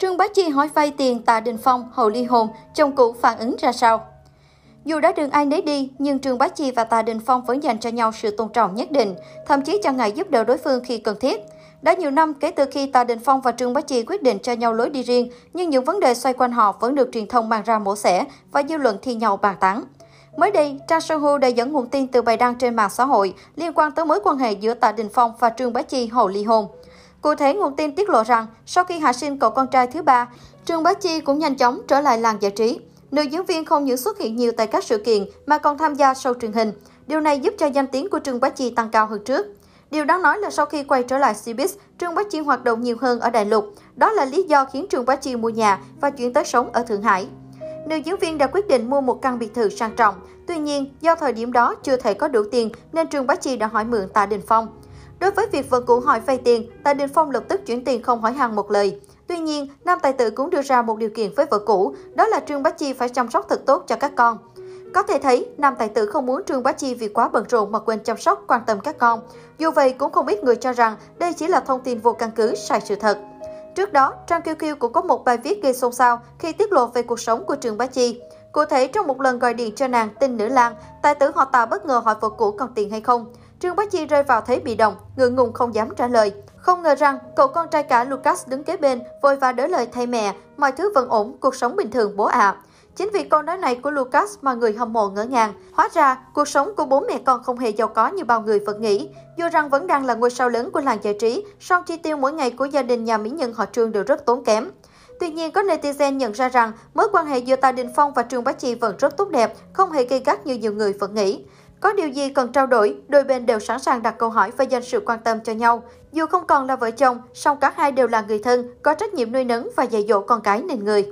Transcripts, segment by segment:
Trương Bá Chi hỏi vay tiền Tạ Đình Phong hậu ly hôn, chồng cũ phản ứng ra sao? Dù đã đường ai nấy đi, nhưng Trương Bá Chi và Tạ Đình Phong vẫn dành cho nhau sự tôn trọng nhất định, thậm chí cho ngại giúp đỡ đối phương khi cần thiết. Đã nhiều năm kể từ khi Tạ Đình Phong và Trương Bá Chi quyết định cho nhau lối đi riêng, nhưng những vấn đề xoay quanh họ vẫn được truyền thông mang ra mổ xẻ và dư luận thi nhau bàn tán. Mới đây, Trang Sơn Hu đã dẫn nguồn tin từ bài đăng trên mạng xã hội liên quan tới mối quan hệ giữa Tạ Đình Phong và Trương Bá Chi hậu ly hôn. Cụ thể, nguồn tin tiết lộ rằng sau khi hạ sinh cậu con trai thứ ba, Trương Bá Chi cũng nhanh chóng trở lại làng giải trí. Nữ diễn viên không những xuất hiện nhiều tại các sự kiện mà còn tham gia show truyền hình. Điều này giúp cho danh tiếng của Trương Bá Chi tăng cao hơn trước. Điều đáng nói là sau khi quay trở lại Cbiz, Trương Bá Chi hoạt động nhiều hơn ở Đại Lục. Đó là lý do khiến Trương Bá Chi mua nhà và chuyển tới sống ở Thượng Hải. Nữ diễn viên đã quyết định mua một căn biệt thự sang trọng. Tuy nhiên, do thời điểm đó chưa thể có đủ tiền nên Trương Bá Chi đã hỏi mượn Tạ Đình Phong. Đối với việc vợ cũ hỏi vay tiền, Tạ Đình Phong lập tức chuyển tiền không hỏi hàng một lời. Tuy nhiên, nam tài tử cũng đưa ra một điều kiện với vợ cũ, đó là Trương Bá Chi phải chăm sóc thật tốt cho các con. Có thể thấy, nam tài tử không muốn Trương Bá Chi vì quá bận rộn mà quên chăm sóc, quan tâm các con. Dù vậy, cũng không ít người cho rằng đây chỉ là thông tin vô căn cứ, sai sự thật. Trước đó, Trang Kiêu Kiêu cũng có một bài viết gây xôn xao khi tiết lộ về cuộc sống của Trương Bá Chi. Cụ thể, trong một lần gọi điện cho nàng tin nữ lang, tài tử họ Tạ bất ngờ hỏi vợ cũ còn tiền hay không. Trương Bá Chi rơi vào thế bị động, ngượng ngùng không dám trả lời. Không ngờ rằng, cậu con trai cả Lucas đứng kế bên, vội và đỡ lời thay mẹ, mọi thứ vẫn ổn, cuộc sống bình thường bố ạ. À. Chính vì câu nói này của Lucas mà người hâm mộ ngỡ ngàng. Hóa ra, cuộc sống của bố mẹ con không hề giàu có như bao người vẫn nghĩ. Dù rằng vẫn đang là ngôi sao lớn của làng giải trí, song chi tiêu mỗi ngày của gia đình nhà mỹ nhân họ Trương đều rất tốn kém. Tuy nhiên, có netizen nhận ra rằng mối quan hệ giữa Tạ Đình Phong và Trương Bá Chi vẫn rất tốt đẹp, không hề gây gắt như nhiều người vẫn nghĩ. Có điều gì cần trao đổi, đôi bên đều sẵn sàng đặt câu hỏi và dành sự quan tâm cho nhau. Dù không còn là vợ chồng, song cả hai đều là người thân, có trách nhiệm nuôi nấng và dạy dỗ con cái nên người.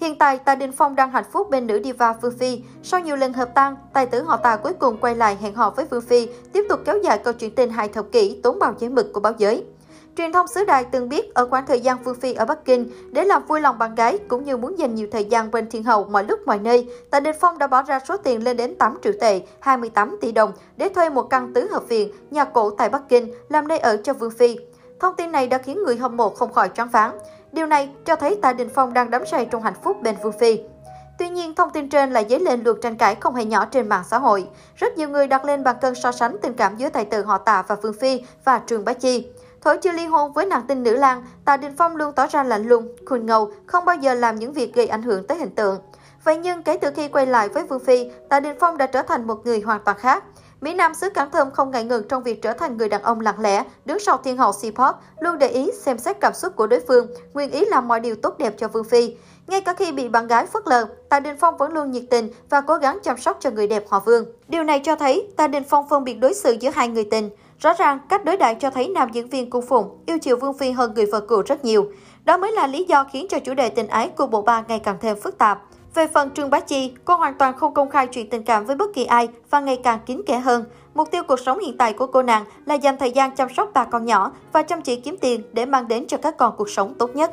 Hiện tại, Tạ Đình Phong đang hạnh phúc bên nữ diva Phương Phi. Sau nhiều lần hợp tan, tài tử họ Tạ cuối cùng quay lại hẹn hò với Phương Phi, tiếp tục kéo dài câu chuyện tình hai thập kỷ tốn bao giấy mực của báo giới. Truyền thông xứ đài từng biết ở khoảng thời gian Phương Phi ở Bắc Kinh, để làm vui lòng bạn gái cũng như muốn dành nhiều thời gian bên thiên hậu mọi lúc mọi nơi, Tạ Đình Phong đã bỏ ra số tiền lên đến 8 triệu tệ, 28 tỷ đồng để thuê một căn tứ hợp viện, nhà cổ tại Bắc Kinh làm nơi ở cho Vương Phi. Thông tin này đã khiến người hâm mộ không khỏi choáng váng. Điều này cho thấy Tạ Đình Phong đang đắm say trong hạnh phúc bên Vương Phi. Tuy nhiên, thông tin trên lại dấy lên luồng tranh cãi không hề nhỏ trên mạng xã hội. Rất nhiều người đặt lên bàn cân so sánh tình cảm giữa tài tử họ Tạ và Vương Phi và Trường Bá Chi. Thổi chưa ly hôn với nàng tinh nữ lang, Tạ Đình Phong luôn tỏ ra lạnh lùng, khôn ngầu, không bao giờ làm những việc gây ảnh hưởng tới hình tượng. Vậy nhưng kể từ khi quay lại với Vương Phi, Tạ Đình Phong đã trở thành một người hoàn toàn khác. Mỹ Nam xứ Cảng Thơm không ngại ngừng trong việc trở thành người đàn ông lặng lẽ, đứng sau thiên hậu C-pop, luôn để ý xem xét cảm xúc của đối phương, nguyện ý làm mọi điều tốt đẹp cho Vương Phi. Ngay cả khi bị bạn gái phớt lờ, Tạ Đình Phong vẫn luôn nhiệt tình và cố gắng chăm sóc cho người đẹp họ Vương. Điều này cho thấy Tạ Đình Phong phân biệt đối xử giữa hai người tình. Rõ ràng, cách đối đại cho thấy nam diễn viên cung phụng yêu chiều Vương Phi hơn người vợ cũ rất nhiều. Đó mới là lý do khiến cho chủ đề tình ái của bộ ba ngày càng thêm phức tạp. Về phần Trương Bá Chi, cô hoàn toàn không công khai chuyện tình cảm với bất kỳ ai và ngày càng kín kẽ hơn. Mục tiêu cuộc sống hiện tại của cô nàng là dành thời gian chăm sóc bà con nhỏ và chăm chỉ kiếm tiền để mang đến cho các con cuộc sống tốt nhất.